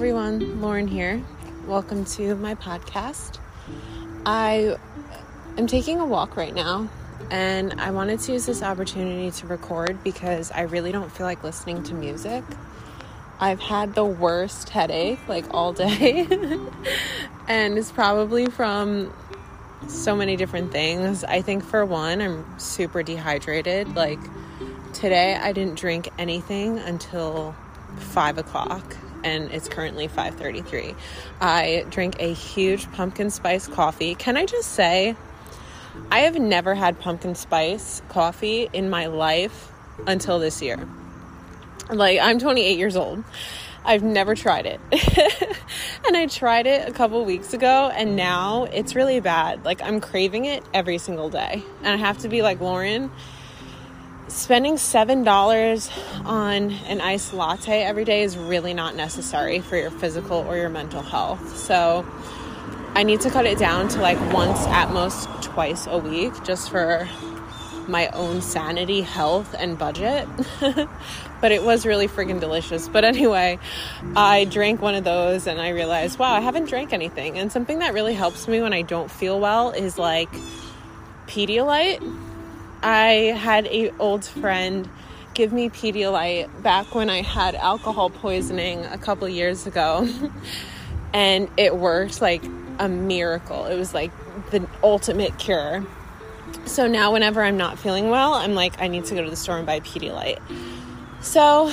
everyone, Lauren here. Welcome to my podcast. I am taking a walk right now and I wanted to use this opportunity to record because I really don't feel like listening to music. I've had the worst headache like all day, and it's probably from so many different things. I think for one, I'm super dehydrated. Like today, I didn't drink anything until five o'clock and it's currently 5:33. I drink a huge pumpkin spice coffee. Can I just say I have never had pumpkin spice coffee in my life until this year. Like I'm 28 years old. I've never tried it. and I tried it a couple weeks ago and now it's really bad. Like I'm craving it every single day. And I have to be like Lauren, spending $7 on an iced latte every day is really not necessary for your physical or your mental health. So I need to cut it down to like once at most twice a week just for my own sanity, health, and budget. but it was really freaking delicious. But anyway, I drank one of those and I realized, wow, I haven't drank anything. And something that really helps me when I don't feel well is like Pedialyte I had a old friend give me Pedialyte back when I had alcohol poisoning a couple years ago. and it worked like a miracle. It was like the ultimate cure. So now whenever I'm not feeling well, I'm like I need to go to the store and buy Pedialyte. So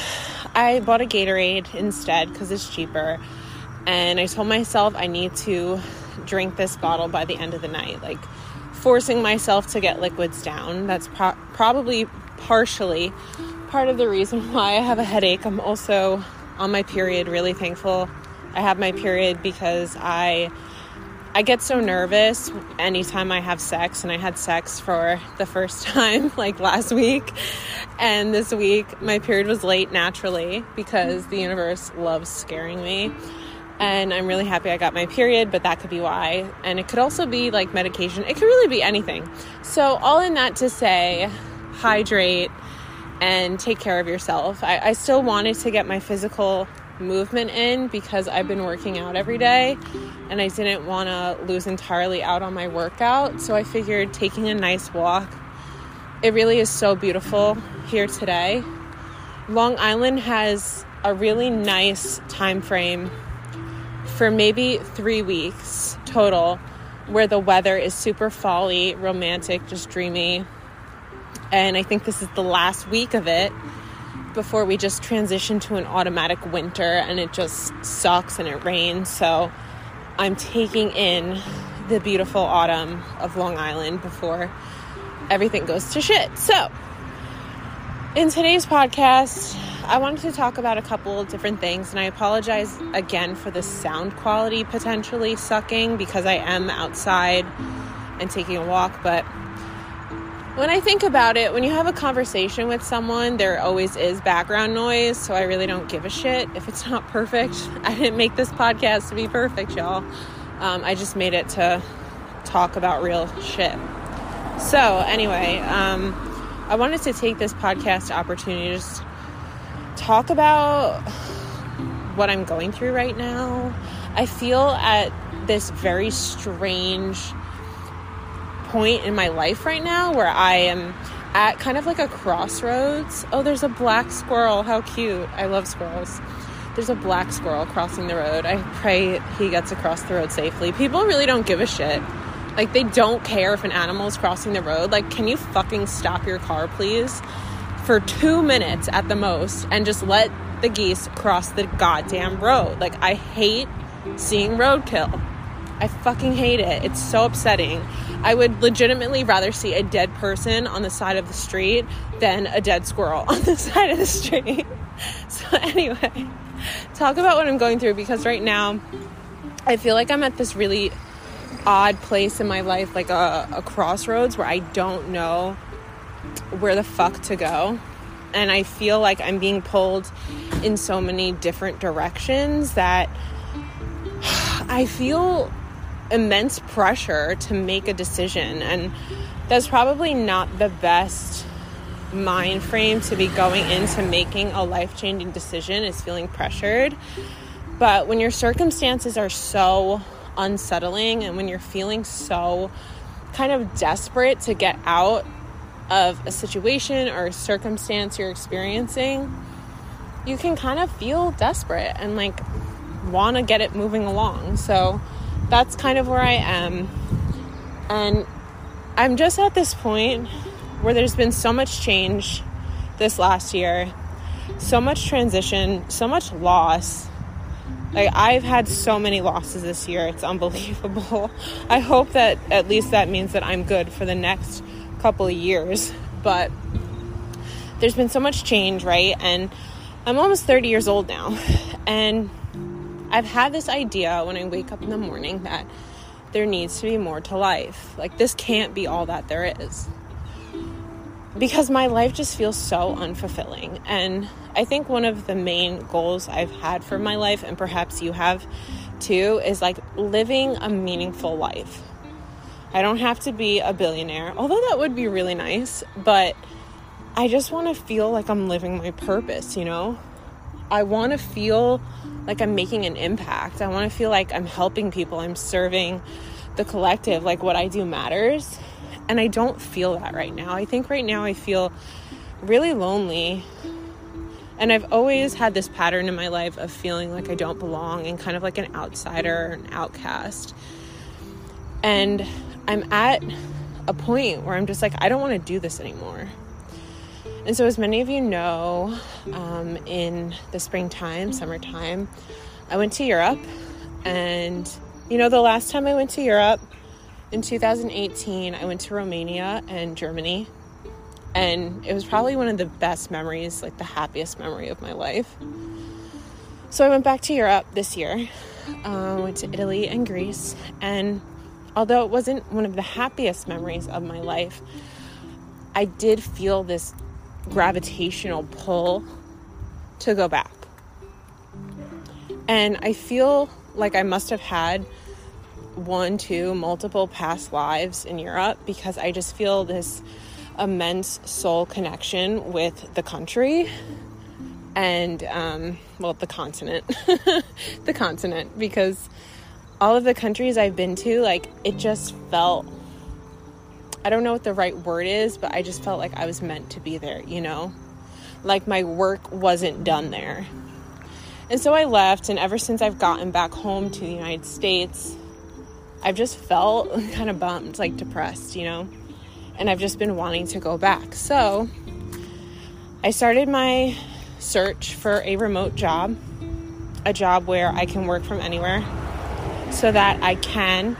I bought a Gatorade instead cuz it's cheaper. And I told myself I need to drink this bottle by the end of the night. Like forcing myself to get liquids down. That's pro- probably partially part of the reason why I have a headache. I'm also on my period, really thankful I have my period because I I get so nervous anytime I have sex and I had sex for the first time like last week and this week my period was late naturally because the universe loves scaring me and I'm really happy I got my period, but that could be why. And it could also be like medication, it could really be anything. So, all in that to say, hydrate and take care of yourself. I, I still wanted to get my physical movement in because I've been working out every day and I didn't want to lose entirely out on my workout. So, I figured taking a nice walk. It really is so beautiful here today. Long Island has a really nice time frame for maybe three weeks total where the weather is super folly, romantic, just dreamy. And I think this is the last week of it before we just transition to an automatic winter and it just sucks and it rains. So I'm taking in the beautiful autumn of Long Island before everything goes to shit. So, in today's podcast, I wanted to talk about a couple of different things, and I apologize again for the sound quality potentially sucking because I am outside and taking a walk. But when I think about it, when you have a conversation with someone, there always is background noise, so I really don't give a shit if it's not perfect. I didn't make this podcast to be perfect, y'all. Um, I just made it to talk about real shit. So, anyway, um, I wanted to take this podcast opportunity to just talk about what I'm going through right now. I feel at this very strange point in my life right now where I am at kind of like a crossroads. Oh, there's a black squirrel. How cute. I love squirrels. There's a black squirrel crossing the road. I pray he gets across the road safely. People really don't give a shit. Like, they don't care if an animal is crossing the road. Like, can you fucking stop your car, please? For two minutes at the most and just let the geese cross the goddamn road. Like, I hate seeing roadkill. I fucking hate it. It's so upsetting. I would legitimately rather see a dead person on the side of the street than a dead squirrel on the side of the street. So, anyway, talk about what I'm going through because right now I feel like I'm at this really odd place in my life, like a, a crossroads where I don't know where the fuck to go. And I feel like I'm being pulled in so many different directions that I feel immense pressure to make a decision. And that's probably not the best mind frame to be going into making a life changing decision, is feeling pressured. But when your circumstances are so unsettling and when you're feeling so kind of desperate to get out of a situation or a circumstance you're experiencing, you can kind of feel desperate and like want to get it moving along. So that's kind of where I am. And I'm just at this point where there's been so much change this last year, so much transition, so much loss. Like I've had so many losses this year. It's unbelievable. I hope that at least that means that I'm good for the next couple of years. But there's been so much change, right? And I'm almost 30 years old now. And I've had this idea when I wake up in the morning that there needs to be more to life. Like, this can't be all that there is. Because my life just feels so unfulfilling. And I think one of the main goals I've had for my life, and perhaps you have too, is like living a meaningful life. I don't have to be a billionaire, although that would be really nice, but I just want to feel like I'm living my purpose, you know? I want to feel like I'm making an impact. I want to feel like I'm helping people, I'm serving the collective, like what I do matters. And I don't feel that right now. I think right now I feel really lonely. And I've always had this pattern in my life of feeling like I don't belong and kind of like an outsider, an outcast. And I'm at a point where I'm just like, I don't want to do this anymore. And so, as many of you know, um, in the springtime, summertime, I went to Europe. And, you know, the last time I went to Europe in 2018, I went to Romania and Germany. And it was probably one of the best memories, like the happiest memory of my life. So I went back to Europe this year. Uh, went to Italy and Greece. And although it wasn't one of the happiest memories of my life, I did feel this gravitational pull to go back. And I feel like I must have had one, two, multiple past lives in Europe because I just feel this immense soul connection with the country and, um, well, the continent. the continent, because all of the countries I've been to, like, it just felt I don't know what the right word is, but I just felt like I was meant to be there, you know? Like my work wasn't done there. And so I left, and ever since I've gotten back home to the United States, I've just felt kind of bummed, like depressed, you know? And I've just been wanting to go back. So I started my search for a remote job, a job where I can work from anywhere so that I can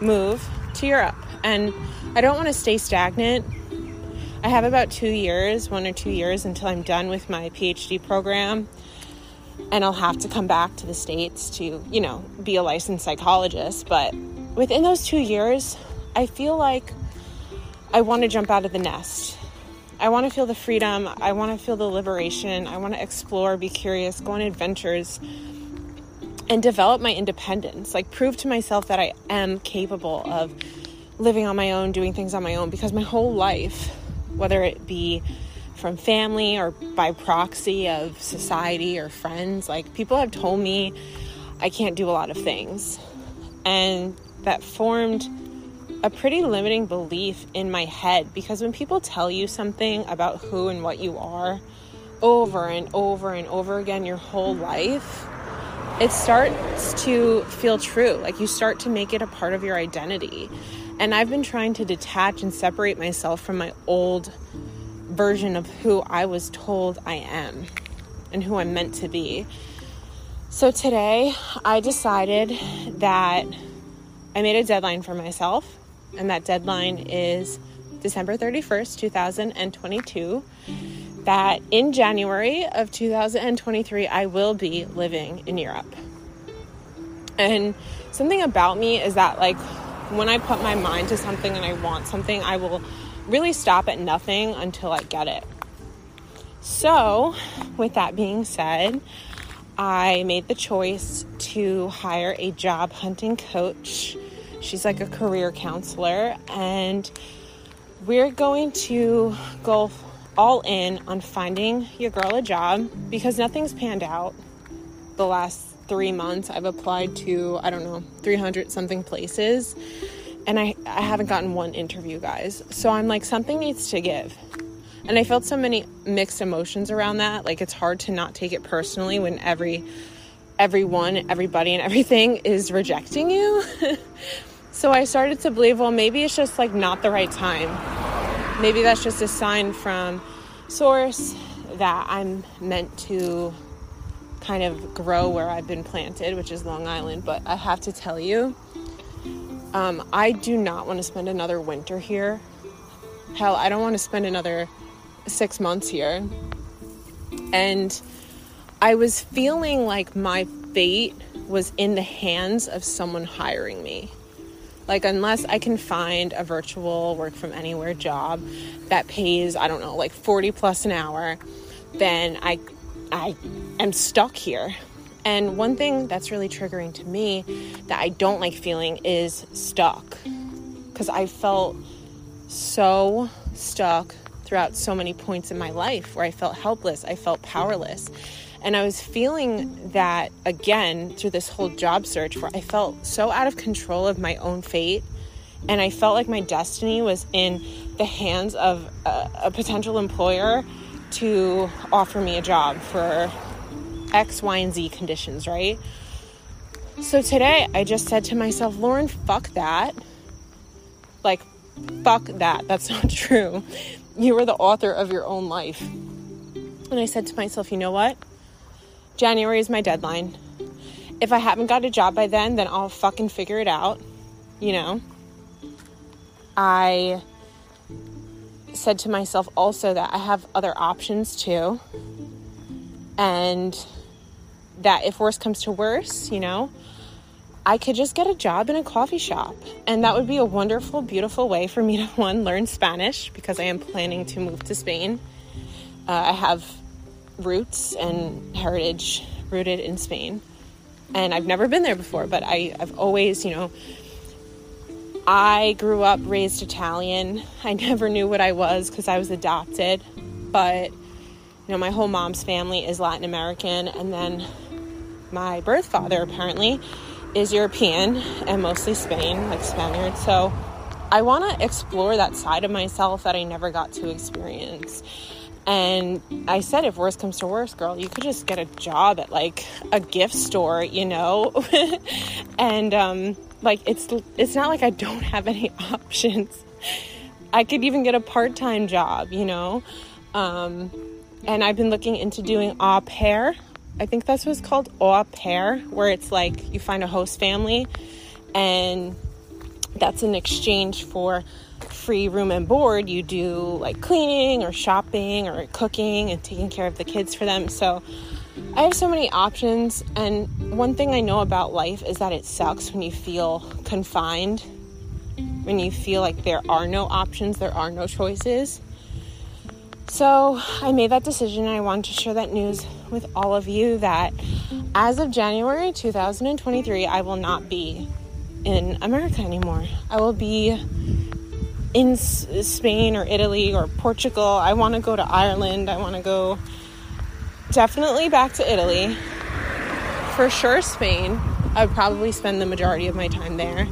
move to Europe. And I don't want to stay stagnant. I have about two years, one or two years, until I'm done with my PhD program. And I'll have to come back to the States to, you know, be a licensed psychologist. But within those two years, I feel like I want to jump out of the nest. I want to feel the freedom. I want to feel the liberation. I want to explore, be curious, go on adventures, and develop my independence. Like, prove to myself that I am capable of living on my own, doing things on my own, because my whole life, whether it be from family or by proxy of society or friends, like people have told me I can't do a lot of things. And that formed a pretty limiting belief in my head because when people tell you something about who and what you are over and over and over again your whole life, it starts to feel true. Like you start to make it a part of your identity. And I've been trying to detach and separate myself from my old version of who I was told I am and who I'm meant to be. So today I decided that I made a deadline for myself, and that deadline is December 31st, 2022. That in January of 2023, I will be living in Europe. And something about me is that, like, when I put my mind to something and I want something, I will really stop at nothing until I get it. So, with that being said, I made the choice to hire a job hunting coach. She's like a career counselor, and we're going to go all in on finding your girl a job because nothing's panned out the last three months, I've applied to, I don't know, 300 something places. And I, I haven't gotten one interview, guys. So I'm like, something needs to give. And I felt so many mixed emotions around that. Like it's hard to not take it personally when every everyone, everybody and everything is rejecting you. so I started to believe, well, maybe it's just like not the right time. Maybe that's just a sign from source that I'm meant to kind of grow where I've been planted, which is Long Island. But I have to tell you, um, I do not want to spend another winter here. Hell, I don't want to spend another six months here. And I was feeling like my fate was in the hands of someone hiring me. Like, unless I can find a virtual work from anywhere job that pays, I don't know, like 40 plus an hour, then I, I am stuck here. And one thing that's really triggering to me that I don't like feeling is stuck. Because I felt so stuck throughout so many points in my life where I felt helpless, I felt powerless. And I was feeling that again through this whole job search where I felt so out of control of my own fate. And I felt like my destiny was in the hands of a, a potential employer to offer me a job for X, Y, and Z conditions, right? So today I just said to myself, Lauren, fuck that. Like, fuck that. That's not true. You are the author of your own life. And I said to myself, you know what? January is my deadline. If I haven't got a job by then, then I'll fucking figure it out. You know? I said to myself also that I have other options too. And that if worse comes to worse, you know, I could just get a job in a coffee shop. And that would be a wonderful, beautiful way for me to, one, learn Spanish because I am planning to move to Spain. Uh, I have roots and heritage rooted in Spain. And I've never been there before, but I, I've always, you know, I grew up raised Italian. I never knew what I was because I was adopted. But, you know, my whole mom's family is Latin American. And then my birth father apparently is European and mostly Spain, like Spaniard. So I want to explore that side of myself that I never got to experience. And I said, if worse comes to worse, girl, you could just get a job at like a gift store, you know? and um, like it's it's not like I don't have any options. I could even get a part-time job, you know? Um, and I've been looking into doing au pair. I think that's what's called au pair, where it's like you find a host family and that's in exchange for free room and board, you do like cleaning or shopping or cooking and taking care of the kids for them. So I have so many options. And one thing I know about life is that it sucks when you feel confined, when you feel like there are no options, there are no choices. So I made that decision and I wanted to share that news with all of you that as of January 2023, I will not be in America anymore. I will be in Spain or Italy or Portugal. I want to go to Ireland. I want to go definitely back to Italy. For sure, Spain. I would probably spend the majority of my time there.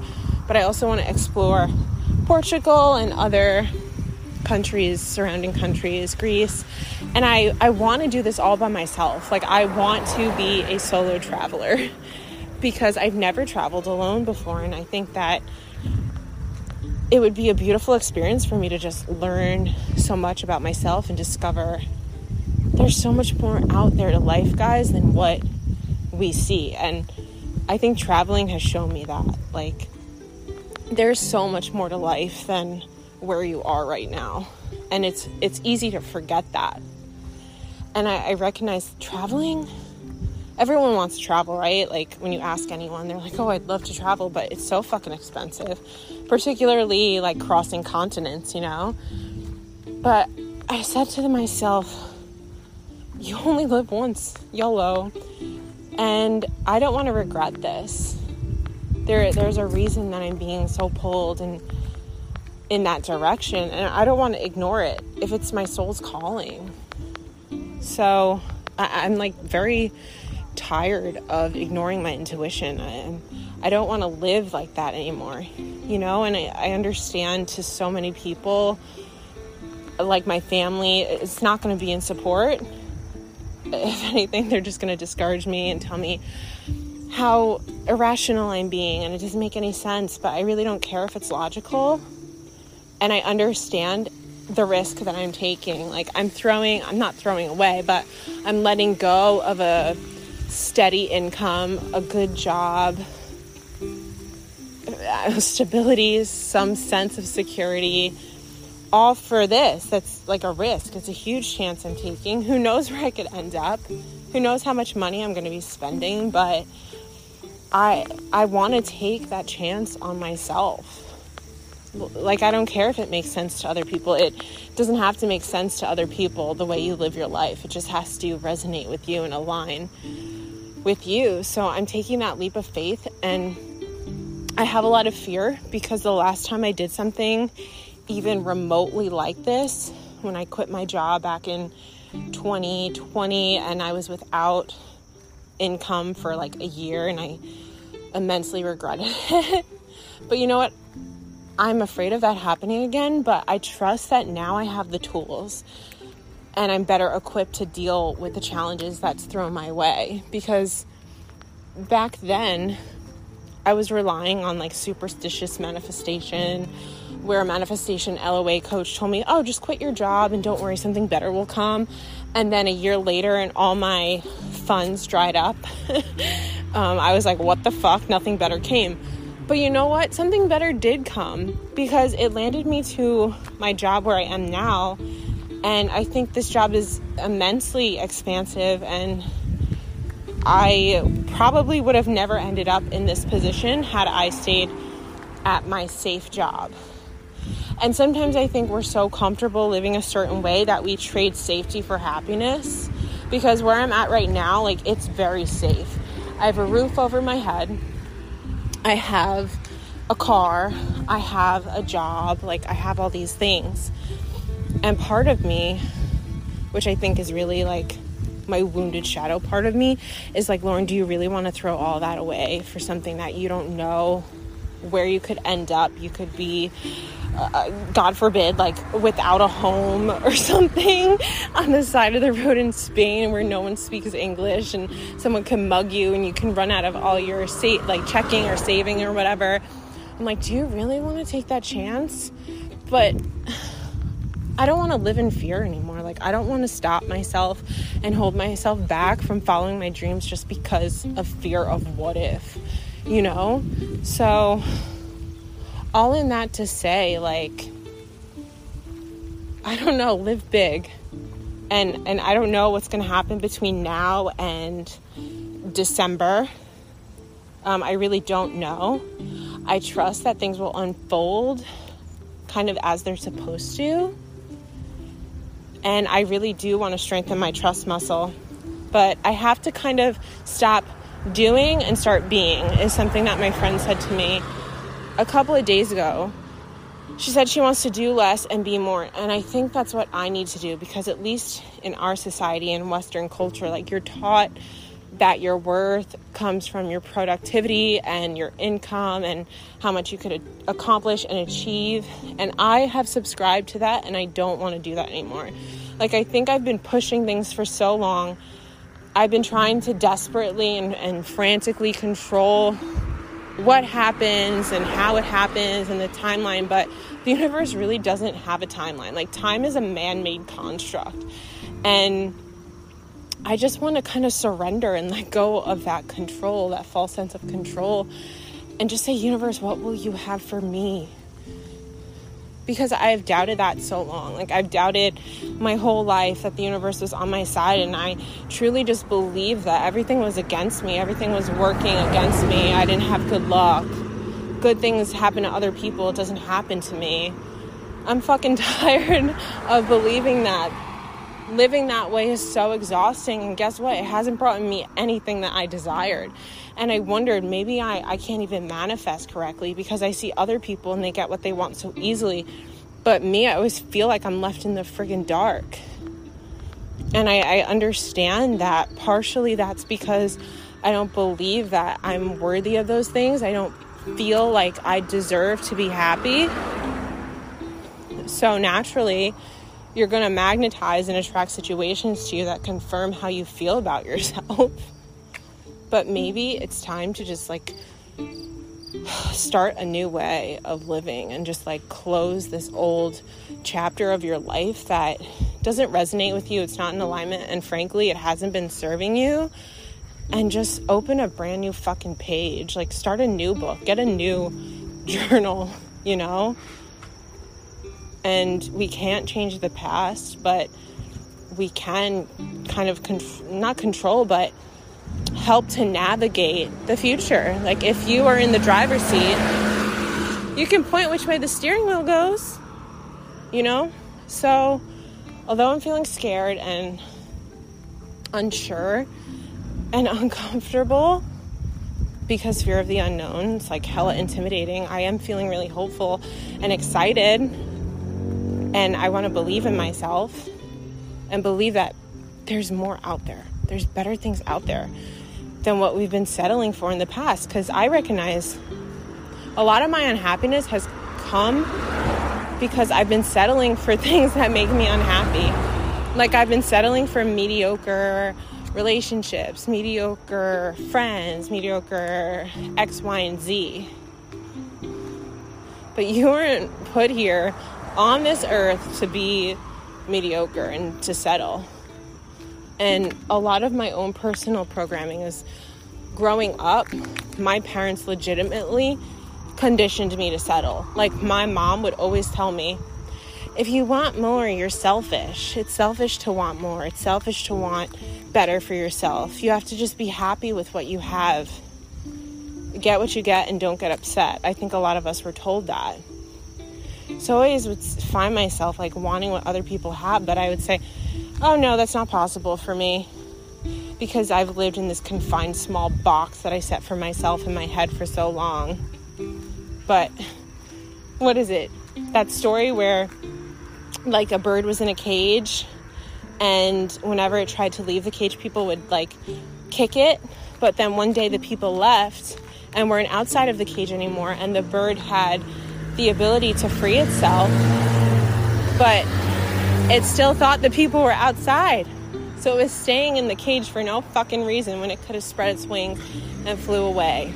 But I also want to explore Portugal and other countries, surrounding countries, Greece. And I, I want to do this all by myself. Like, I want to be a solo traveler because I've never traveled alone before. And I think that it would be a beautiful experience for me to just learn so much about myself and discover there's so much more out there to life, guys, than what we see. And I think traveling has shown me that. Like, there's so much more to life than where you are right now. And it's it's easy to forget that. And I, I recognize traveling everyone wants to travel, right? Like when you ask anyone, they're like, "Oh, I'd love to travel, but it's so fucking expensive." Particularly like crossing continents, you know? But I said to myself, "You only live once, YOLO." And I don't want to regret this. There there's a reason that I'm being so pulled and in that direction, and I don't want to ignore it if it's my soul's calling. So, I, I'm like very tired of ignoring my intuition. I, I don't want to live like that anymore, you know? And I, I understand to so many people, like my family, it's not going to be in support. If anything, they're just going to discourage me and tell me how irrational I'm being and it doesn't make any sense, but I really don't care if it's logical. And I understand the risk that I'm taking. Like I'm throwing, I'm not throwing away, but I'm letting go of a steady income, a good job, uh, stability, some sense of security, all for this. That's like a risk. It's a huge chance I'm taking. Who knows where I could end up? Who knows how much money I'm going to be spending, but I I want to take that chance on myself like I don't care if it makes sense to other people. It doesn't have to make sense to other people the way you live your life. It just has to resonate with you and align with you. So I'm taking that leap of faith and I have a lot of fear because the last time I did something even remotely like this, when I quit my job back in 2020 and I was without income for like a year and I immensely regretted it. but you know what? I'm afraid of that happening again, but I trust that now I have the tools and I'm better equipped to deal with the challenges that's thrown my way because back then I was relying on like superstitious manifestation where a manifestation LOA coach told me, "Oh, just quit your job and don't worry, something better will come." And then a year later and all my funds dried up. um, I was like, "What the fuck? Nothing better came." But you know what? Something better did come because it landed me to my job where I am now. And I think this job is immensely expansive and I probably would have never ended up in this position had I stayed at my safe job. And sometimes I think we're so comfortable living a certain way that we trade safety for happiness. Because where I'm at right now, like it's very safe. I have a roof over my head. I have a car, I have a job, like I have all these things. And part of me, which I think is really like my wounded shadow part of me, is like, Lauren, do you really want to throw all that away for something that you don't know where you could end up? You could be uh, God forbid, like without a home or something on the side of the road in Spain where no one speaks English and someone can mug you and you can run out of all your sa- like checking or saving or whatever. I'm like, do you really want to take that chance? But I don't want to live in fear anymore. Like, I don't want to stop myself and hold myself back from following my dreams just because of fear of what if, you know? So all in that to say like I don't know, live big. And and I don't know what's going to happen between now and December. Um, I really don't know. I trust that things will unfold kind of as they're supposed to. And I really do want to strengthen my trust muscle. But I have to kind of stop doing and start being, is something that my friend said to me a couple of days ago, she said she wants to do less and be more. And I think that's what I need to do because, at least in our society and Western culture, like you're taught that your worth comes from your productivity and your income and how much you could accomplish and achieve. And I have subscribed to that and I don't want to do that anymore. Like, I think I've been pushing things for so long. I've been trying to desperately and, and frantically control what happens and how it happens and the timeline, but the universe really doesn't have a timeline. Like, time is a man made construct. And I just want to kind of surrender and let go of that control, that false sense of control, and just say, Universe, what will you have for me? because I've doubted that so long. Like I've doubted my whole life that the universe was on my side and I truly just believed that everything was against me. Everything was working against me. I didn't have good luck. Good things happen to other people. It doesn't happen to me. I'm fucking tired of believing that. Living that way is so exhausting and guess what? It hasn't brought me anything that I desired. And I wondered maybe I, I can't even manifest correctly because I see other people and they get what they want so easily. But me, I always feel like I'm left in the friggin' dark. And I, I understand that partially that's because I don't believe that I'm worthy of those things. I don't feel like I deserve to be happy. So naturally, you're going to magnetize and attract situations to you that confirm how you feel about yourself. but maybe it's time to just like start a new way of living and just like close this old chapter of your life that doesn't resonate with you, it's not in alignment, and frankly, it hasn't been serving you. And just open a brand new fucking page. Like, start a new book, get a new journal, you know? And we can't change the past, but we can kind of con- not control, but help to navigate the future. Like, if you are in the driver's seat, you can point which way the steering wheel goes, you know? So, although I'm feeling scared and unsure and uncomfortable because fear of the unknown, it's like hella intimidating, I am feeling really hopeful and excited. And I want to believe in myself and believe that there's more out there. There's better things out there than what we've been settling for in the past. Because I recognize a lot of my unhappiness has come because I've been settling for things that make me unhappy. Like I've been settling for mediocre relationships, mediocre friends, mediocre X, Y, and Z. But you weren't put here on this earth to be mediocre and to settle. And a lot of my own personal programming is growing up, my parents legitimately conditioned me to settle. Like my mom would always tell me, if you want more, you're selfish. It's selfish to want more. It's selfish to want better for yourself. You have to just be happy with what you have. Get what you get and don't get upset. I think a lot of us were told that. So I always would find myself like wanting what other people have, but I would say, oh no, that's not possible for me because I've lived in this confined small box that I set for myself in my head for so long. But what is it? That story where like a bird was in a cage and whenever it tried to leave the cage people would like kick it, but then one day the people left and weren't outside of the cage anymore and the bird had the ability to free itself, but it still thought the people were outside. So it was staying in the cage for no fucking reason when it could have spread its wings and flew away.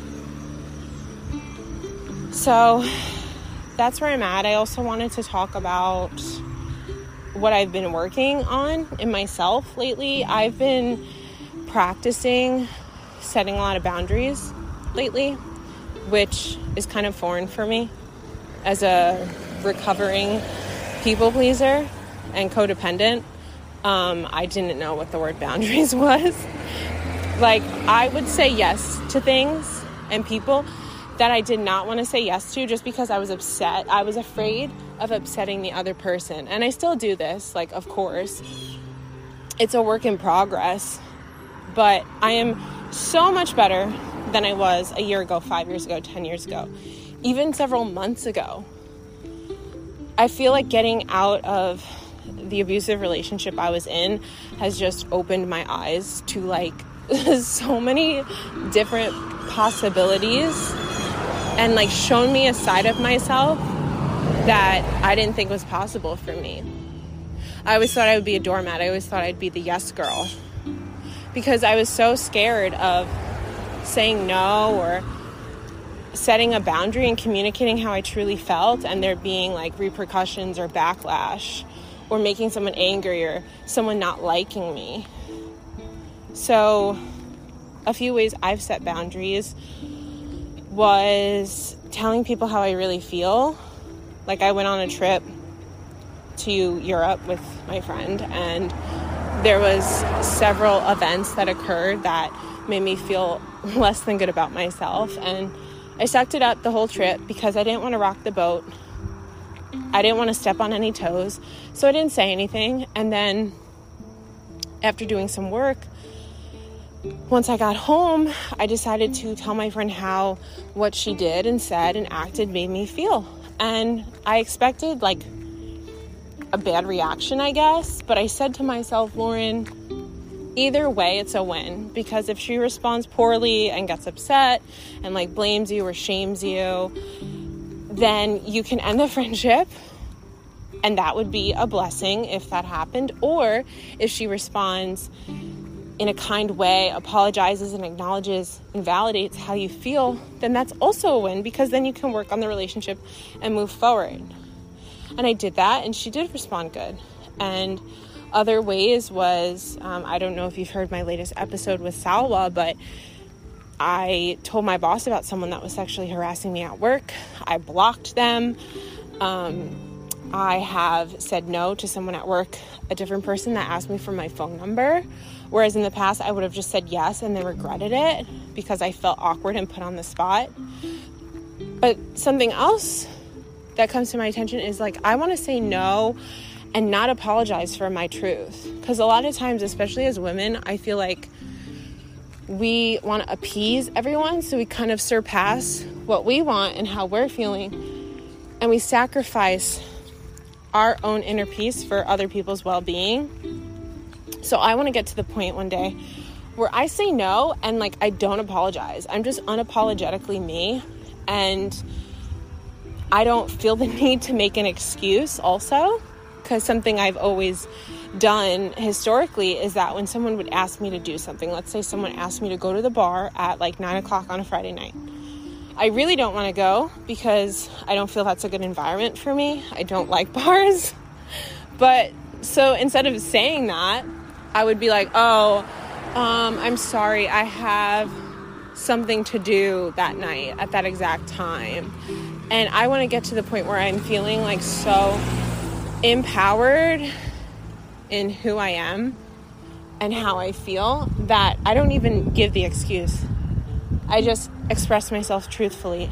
So that's where I'm at. I also wanted to talk about what I've been working on in myself lately. I've been practicing setting a lot of boundaries lately, which is kind of foreign for me as a recovering people pleaser and codependent. Um, I didn't know what the word boundaries was. like, I would say yes to things and people that I did not want to say yes to just because I was upset. I was afraid of upsetting the other person. And I still do this, like, of course. It's a work in progress. But I am so much better than I was a year ago, five years ago, 10 years ago, even several months ago. I feel like getting out of the abusive relationship I was in has just opened my eyes to like so many different possibilities and like shown me a side of myself that I didn't think was possible for me. I always thought I would be a doormat. I always thought I'd be the yes girl because I was so scared of saying no or setting a boundary and communicating how I truly felt and there being like repercussions or backlash or making someone angry or someone not liking me. So, a few ways I've set boundaries was telling people how I really feel. Like, I went on a trip to Europe with my friend, and there was several events that occurred that made me feel less than good about myself. And I sucked it up the whole trip because I didn't want to rock the boat. I didn't want to step on any toes. So I didn't say anything. And then after doing some work, once I got home, I decided to tell my friend how what she did and said and acted made me feel. And I expected like a bad reaction, I guess. But I said to myself, Lauren, either way, it's a win because if she responds poorly and gets upset and like blames you or shames you, then you can end the friendship. And that would be a blessing if that happened. Or if she responds in a kind way, apologizes and acknowledges and validates how you feel, then that's also a win because then you can work on the relationship and move forward. And I did that, and she did respond good. And other ways was um, I don't know if you've heard my latest episode with Salwa, but I told my boss about someone that was sexually harassing me at work. I blocked them. Um, I have said no to someone at work, a different person that asked me for my phone number. Whereas in the past, I would have just said yes and then regretted it because I felt awkward and put on the spot. But something else that comes to my attention is like, I want to say no and not apologize for my truth. Because a lot of times, especially as women, I feel like we want to appease everyone, so we kind of surpass what we want and how we're feeling, and we sacrifice our own inner peace for other people's well being. So I want to get to the point one day where I say no and like I don't apologize. I'm just unapologetically me and I don't feel the need to make an excuse also because something I've always done historically is that when someone would ask me to do something, let's say someone asked me to go to the bar at like nine o'clock on a Friday night. I really don't want to go because I don't feel that's a good environment for me. I don't like bars. But so instead of saying that, I would be like, oh, um, I'm sorry, I have something to do that night at that exact time. And I want to get to the point where I'm feeling like so empowered in who I am and how I feel that I don't even give the excuse. I just express myself truthfully.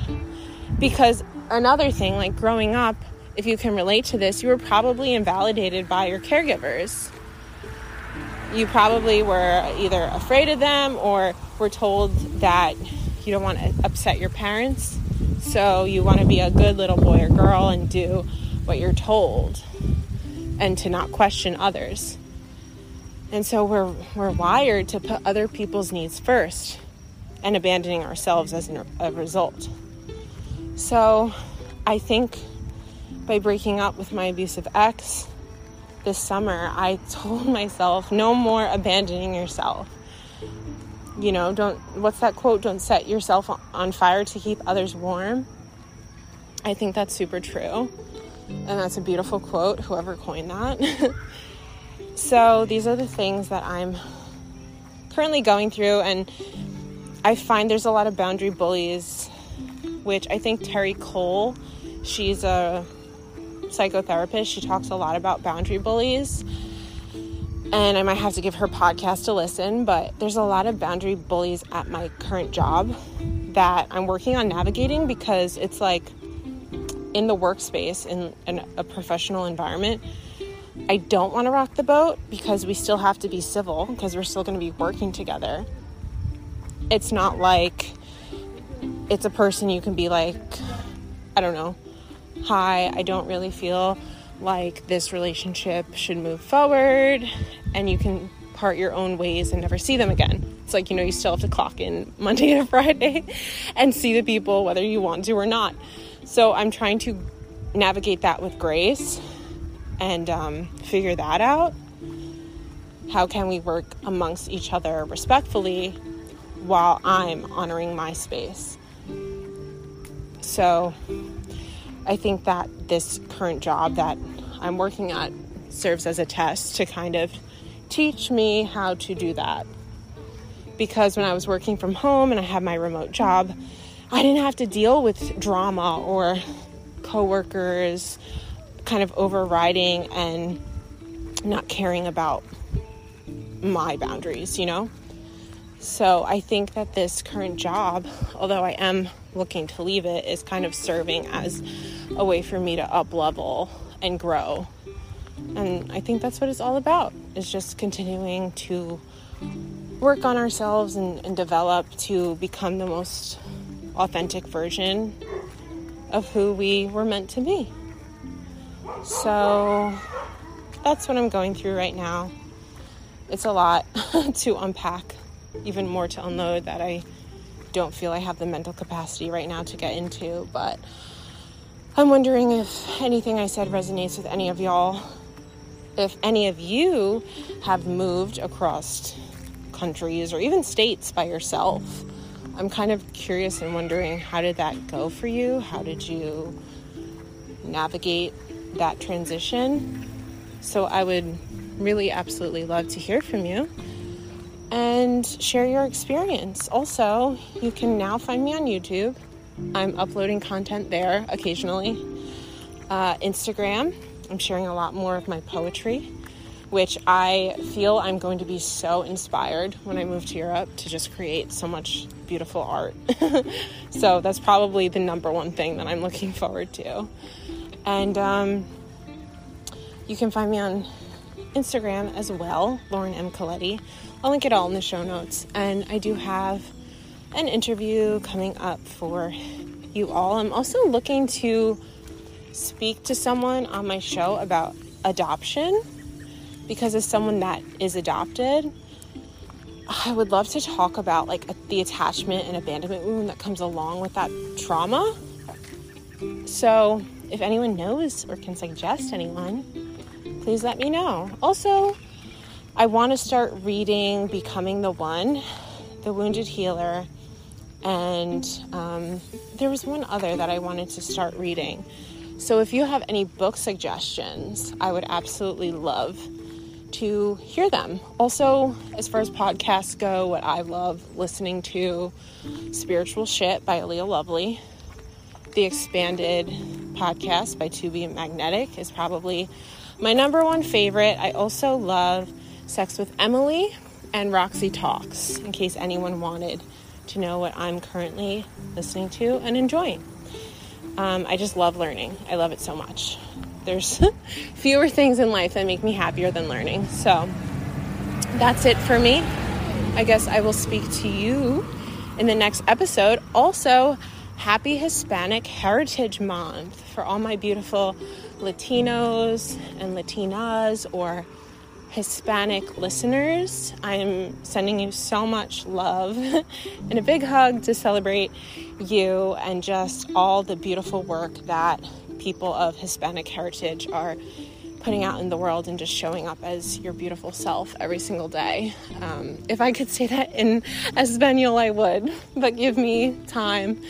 Because another thing, like growing up, if you can relate to this, you were probably invalidated by your caregivers you probably were either afraid of them or were told that you don't want to upset your parents. So you want to be a good little boy or girl and do what you're told and to not question others. And so we're, we're wired to put other people's needs first and abandoning ourselves as a result. So I think by breaking up with my abusive ex, this summer, I told myself, no more abandoning yourself. You know, don't, what's that quote? Don't set yourself on fire to keep others warm. I think that's super true. And that's a beautiful quote, whoever coined that. so, these are the things that I'm currently going through, and I find there's a lot of boundary bullies, which I think Terri Cole, she's a psychotherapist. She talks a lot about boundary bullies. And I might have to give her podcast a listen, but there's a lot of boundary bullies at my current job that I'm working on navigating because it's like in the workspace, in, in a professional environment, I don't want to rock the boat because we still have to be civil because we're still going to be working together. It's not like it's a person you can be like, I don't know, hi, I don't really feel like this relationship should move forward, and you can part your own ways and never see them again. It's like, you know, you still have to clock in Monday to Friday and see the people whether you want to or not. So I'm trying to navigate that with grace and um, figure that out. How can we work amongst each other respectfully while I'm honoring my space? So I think that this current job that I'm working at serves as a test to kind of teach me how to do that. Because when I was working from home and I had my remote job, I didn't have to deal with drama or coworkers kind of overriding and not caring about my boundaries, you know? So I think that this current job, although I am looking to leave it, is kind of serving as a way for me to up level and grow. And I think that's what it's all about, is just continuing to work on ourselves and, and develop to become the most authentic version of who we were meant to be. So that's what I'm going through right now. It's a lot to unpack, even more to unload that I don't feel I have the mental capacity right now to get into. But I'm wondering if anything I said resonates with any of y'all. If any of you have moved across countries or even states by yourself. I'm kind of curious and wondering how did that go for you? How did you navigate that transition? So I would really absolutely love to hear from you and share your experience. Also, you can now find me on YouTube. I'm uploading content there occasionally. Uh, Instagram, I'm sharing a lot more of my poetry, which I feel I'm going to be so inspired when I move to Europe to just create so much beautiful art. so that's probably the number one thing that I'm looking forward to. And um, you can find me on Instagram as well, Lauren M. Colletti. I'll link it all in the show notes. And I do have an interview coming up for you all. I'm also looking to speak to someone on my show about adoption because as someone that is adopted, I would love to talk about like the attachment and abandonment wound that comes along with that trauma. So, if anyone knows or can suggest anyone, please let me know. Also, I want to start reading Becoming the One, The Wounded Healer, and um, there was one other that I wanted to start reading. So if you have any book suggestions, I would absolutely love to hear them. Also, as far as podcasts go, what I love listening to Spiritual Shit by Aaliyah Lovely. The expanded podcast by To Be Magnetic is probably my number one favorite. I also love Sex with Emily and Roxy Talks, in case anyone wanted to know what I'm currently listening to and enjoying. Um, I just love learning. I love it so much. There's fewer things in life that make me happier than learning. So that's it for me. I guess I will speak to you in the next episode. Also, happy Hispanic Heritage Month for all my beautiful Latinos and Latinas or Hispanic listeners. I'm sending you so much love and a big hug to celebrate you and just all the beautiful work that people of Hispanic heritage are putting out in the world and just showing up as your beautiful self every single day. Um, if I could say that in Espanol, I would, but give me time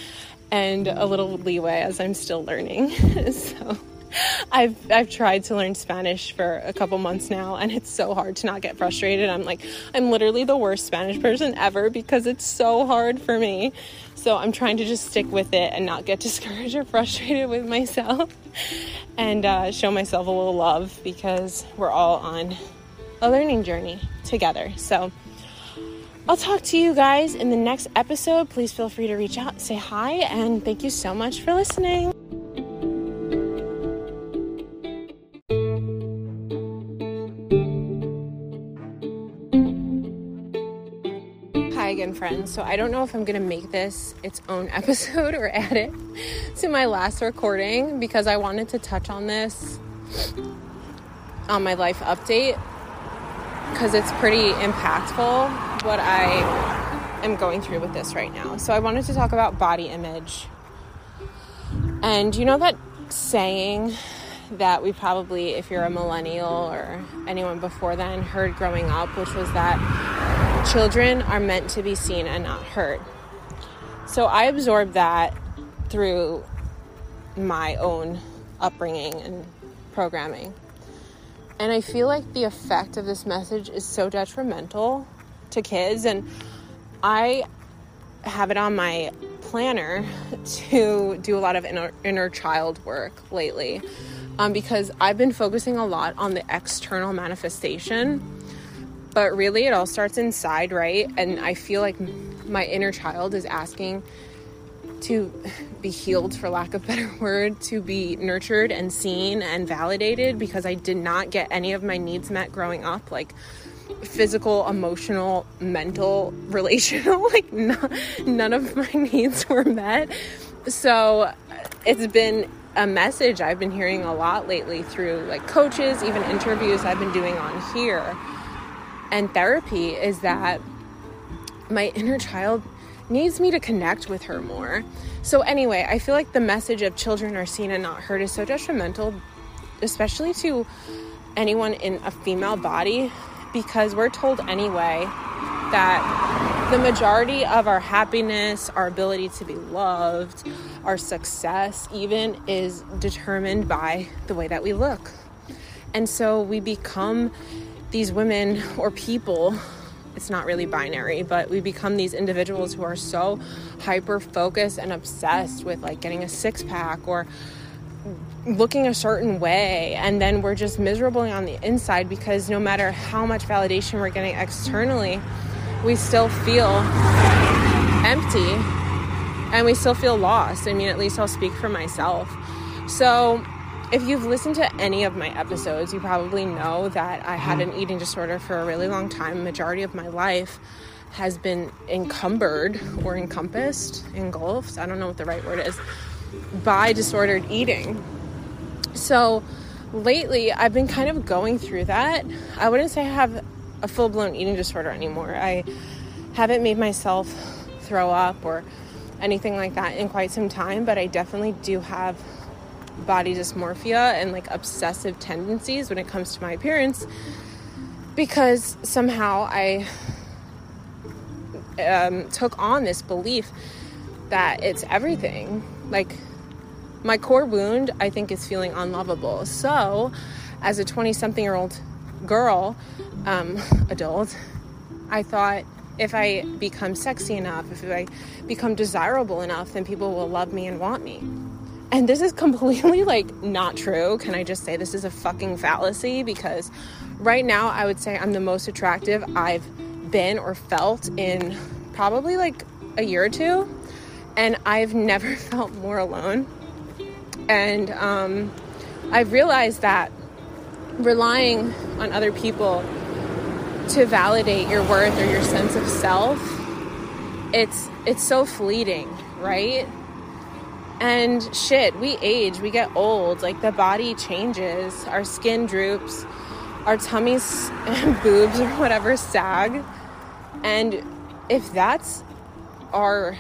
and a little leeway as I'm still learning. so. I've I've tried to learn Spanish for a couple months now and it's so hard to not get frustrated. I'm like I'm literally the worst Spanish person ever because it's so hard for me. So I'm trying to just stick with it and not get discouraged or frustrated with myself and uh, show myself a little love because we're all on a learning journey together. So I'll talk to you guys in the next episode. Please feel free to reach out, say hi, and thank you so much for listening. Again, friends. So I don't know if I'm going to make this its own episode or add it to my last recording because I wanted to touch on this on my life update because it's pretty impactful what I am going through with this right now. So I wanted to talk about body image. And you know that saying that we probably, if you're a millennial or anyone before then, heard growing up, which was that children are meant to be seen and not heard. So I absorbed that through my own upbringing and programming. And I feel like the effect of this message is so detrimental to kids. And I have it on my planner to do a lot of inner, inner child work lately um, because I've been focusing a lot on the external manifestation but really, it all starts inside, right? And I feel like my inner child is asking to be healed, for lack of better word, to be nurtured and seen and validated because I did not get any of my needs met growing up. Like, physical, emotional, mental, relational, like none of my needs were met. So it's been a message I've been hearing a lot lately through like coaches, even interviews I've been doing on here and therapy is that my inner child needs me to connect with her more. So, anyway, I feel like the message of children are seen and not heard is so detrimental, especially to anyone in a female body, because we're told anyway that the majority of our happiness, our ability to be loved, our success, even, is determined by the way that we look. And so we become these women or people it's not really binary, but we become these individuals who are so hyper focused and obsessed with like getting a six pack or looking a certain way. And then we're just miserable on the inside because no matter how much validation we're getting externally, we still feel empty and we still feel lost. I mean, at least I'll speak for myself. So, if you've listened to any of my episodes, you probably know that I had an eating disorder for a really long time. Majority of my life has been encumbered or encompassed, engulfed, I don't know what the right word is, by disordered eating. So lately, I've been kind of going through that. I wouldn't say I have a full blown eating disorder anymore. I haven't made myself throw up or anything like that in quite some time, but I definitely do have body dysmorphia and like obsessive tendencies when it comes to my appearance because somehow I um, took on this belief that it's everything. Like, my core wound, I think, is feeling unlovable. So, as a 20 something year old girl, um, adult, I thought if I become sexy enough, if I become desirable enough, then people will love me and want me. And this is completely like not true. Can I just say this is a fucking fallacy? Because right now, I would say I'm the most attractive I've been or felt in probably like a year or two. And I've never felt more alone. And um, I've realized that relying on other people to validate your worth or your sense of self it's it's so fleeting right and shit, we age, we get old, like the body changes, our skin droops, our tummies and boobs or whatever sag. And if that's our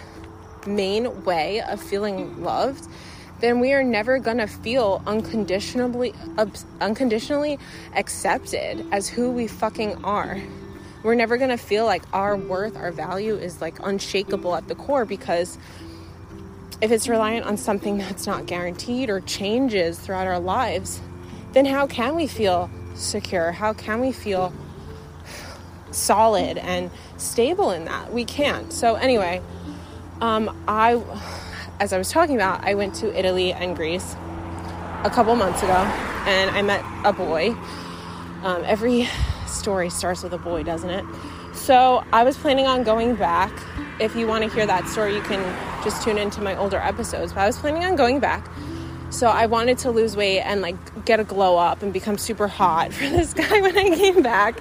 main way of feeling loved, then we are never gonna feel unconditionally unconditionally accepted as who we fucking are. We're never gonna feel like our worth, our value is like unshakable at the core because if it's reliant on something that's not guaranteed or changes throughout our lives, then how can we feel secure? How can we feel solid and stable in that? We can't. So, anyway, um, I, as I was talking about, I went to Italy and Greece a couple months ago and I met a boy. Um, every story starts with a boy, doesn't it? So, I was planning on going back. If you want to hear that story, you can just tune into my older episodes. But I was planning on going back. So I wanted to lose weight and like get a glow up and become super hot for this guy when I came back.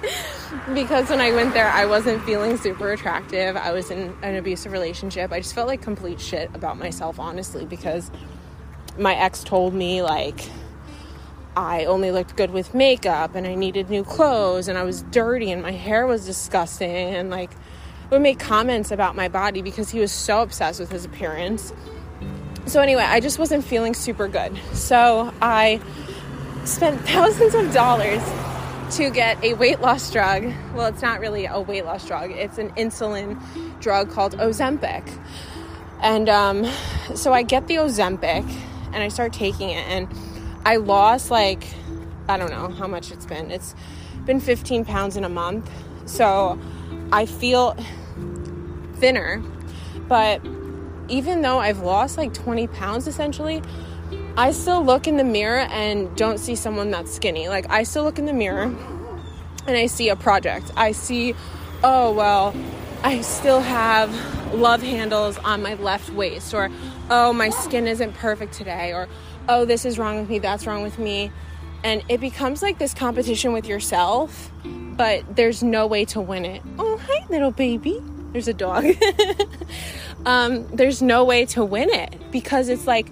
Because when I went there, I wasn't feeling super attractive. I was in an abusive relationship. I just felt like complete shit about myself, honestly, because my ex told me like I only looked good with makeup and I needed new clothes and I was dirty and my hair was disgusting and like would make comments about my body because he was so obsessed with his appearance. So, anyway, I just wasn't feeling super good. So, I spent thousands of dollars to get a weight loss drug. Well, it's not really a weight loss drug, it's an insulin drug called Ozempic. And um, so I get the Ozempic and I start taking it, and I lost like, I don't know how much it's been. It's been 15 pounds in a month. So I feel thinner. But even though I've lost like 20 pounds essentially, I still look in the mirror and don't see someone that's skinny. Like, I still look in the mirror and I see a project. I see, oh, well, I still have love handles on my left waist, or oh, my skin isn't perfect today, or oh, this is wrong with me, that's wrong with me. And it becomes like this competition with yourself, but there's no way to win it. Oh, hi, little baby. There's a dog. um, there's no way to win it because it's like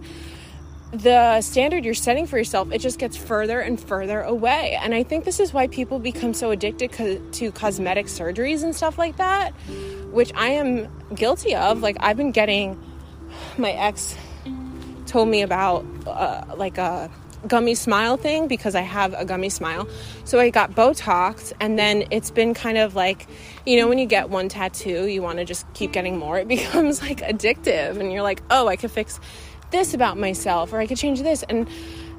the standard you're setting for yourself, it just gets further and further away. And I think this is why people become so addicted co- to cosmetic surgeries and stuff like that, which I am guilty of. Like, I've been getting, my ex told me about uh, like a gummy smile thing because I have a gummy smile. So I got Botox, and then it's been kind of like, you know, when you get one tattoo, you want to just keep getting more. It becomes like addictive, and you're like, oh, I could fix this about myself, or I could change this. And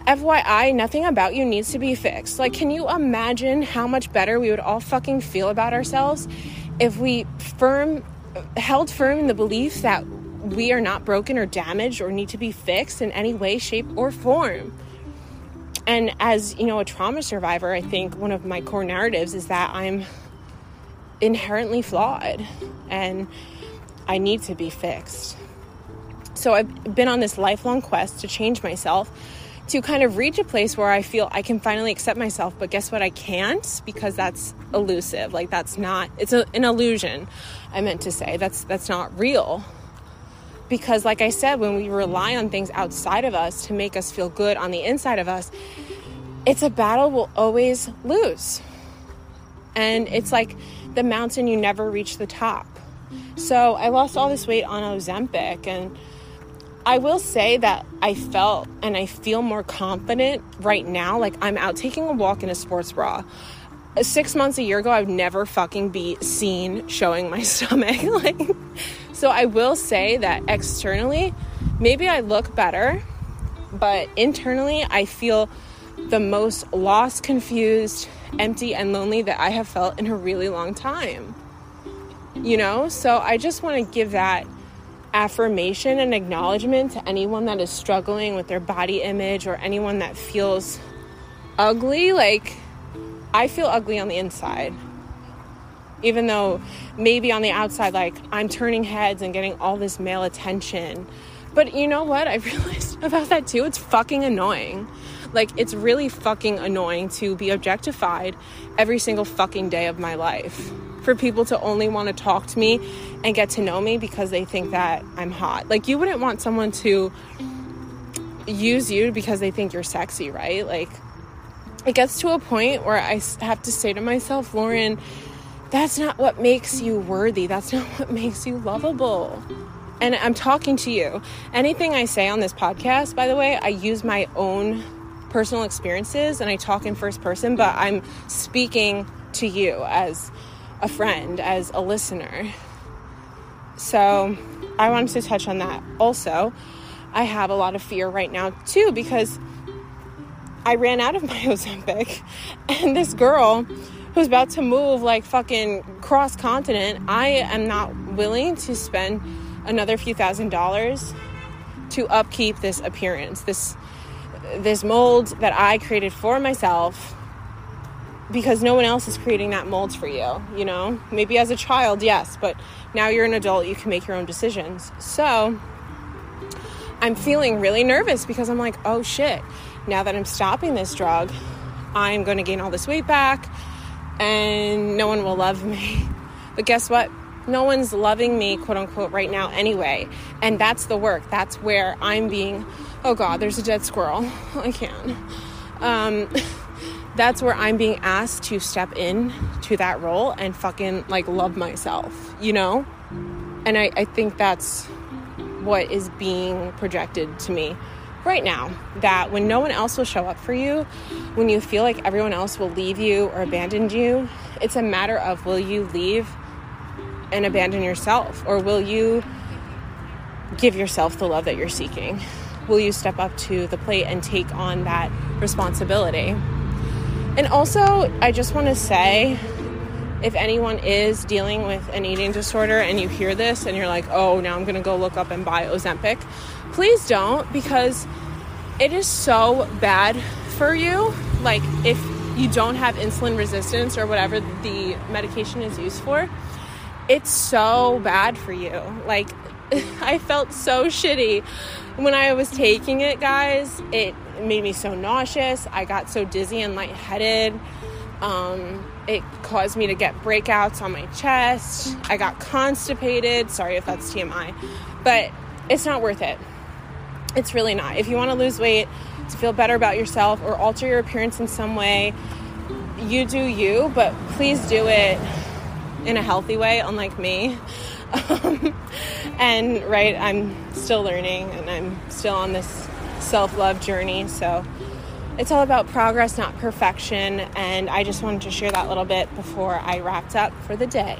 FYI, nothing about you needs to be fixed. Like, can you imagine how much better we would all fucking feel about ourselves if we firm held firm in the belief that we are not broken or damaged or need to be fixed in any way, shape, or form? And as you know, a trauma survivor, I think one of my core narratives is that I'm inherently flawed and I need to be fixed. So I've been on this lifelong quest to change myself to kind of reach a place where I feel I can finally accept myself. But guess what? I can't because that's elusive. Like that's not. It's a, an illusion. I meant to say that's that's not real. Because, like I said, when we rely on things outside of us to make us feel good on the inside of us, it's a battle we'll always lose. And it's like the mountain you never reach the top. So I lost all this weight on Ozempic and I will say that I felt and I feel more confident right now. Like I'm out taking a walk in a sports bra. Six months a year ago, I've never fucking be seen showing my stomach. like, so I will say that externally, maybe I look better, but internally, I feel the most lost, confused, empty, and lonely that I have felt in a really long time. You know, so I just want to give that affirmation and acknowledgement to anyone that is struggling with their body image or anyone that feels ugly. Like, I feel ugly on the inside. Even though maybe on the outside, like, I'm turning heads and getting all this male attention. But you know what? I realized about that too. It's fucking annoying. Like, it's really fucking annoying to be objectified every single fucking day of my life for people to only want to talk to me and get to know me because they think that I'm hot. Like, you wouldn't want someone to use you because they think you're sexy, right? Like, it gets to a point where I have to say to myself, Lauren, that's not what makes you worthy. That's not what makes you lovable. And I'm talking to you. Anything I say on this podcast, by the way, I use my own personal experiences and I talk in first person, but I'm speaking to you as a friend, as a listener. So I wanted to touch on that. Also, I have a lot of fear right now too because I ran out of my Ozempic and this girl who's about to move like fucking cross continent, I am not willing to spend another few thousand dollars to upkeep this appearance, this this mold that I created for myself because no one else is creating that mold for you, you know? Maybe as a child, yes, but now you're an adult, you can make your own decisions. So I'm feeling really nervous because I'm like, oh shit, now that I'm stopping this drug, I'm to gain all this weight back and no one will love me. But guess what? No one's loving me, quote unquote, right now anyway. And that's the work. That's where I'm being, oh God, there's a dead squirrel. I can't. Um, that's where I'm being asked to step in to that role and fucking like love myself, you know? And I, I think that's what is being projected to me right now. That when no one else will show up for you, when you feel like everyone else will leave you or abandon you, it's a matter of will you leave and abandon yourself or will you give yourself the love that you're seeking? Will you step up to the plate and take on that responsibility? And also, I just want to say if anyone is dealing with an eating disorder and you hear this and you're like, oh, now I'm going to go look up and buy Ozempic, please don't because it is so bad for you. Like, if you don't have insulin resistance or whatever the medication is used for, it's so bad for you. Like, I felt so shitty when I was taking it, guys. It made me so nauseous. I got so dizzy and lightheaded. Um, it caused me to get breakouts on my chest. I got constipated. Sorry if that's TMI, but it's not worth it. It's really not. If you want to lose weight to feel better about yourself or alter your appearance in some way, you do you, but please do it in a healthy way, unlike me. Um, and right, I'm still learning and I'm still on this self love journey. So it's all about progress, not perfection. And I just wanted to share that little bit before I wrapped up for the day.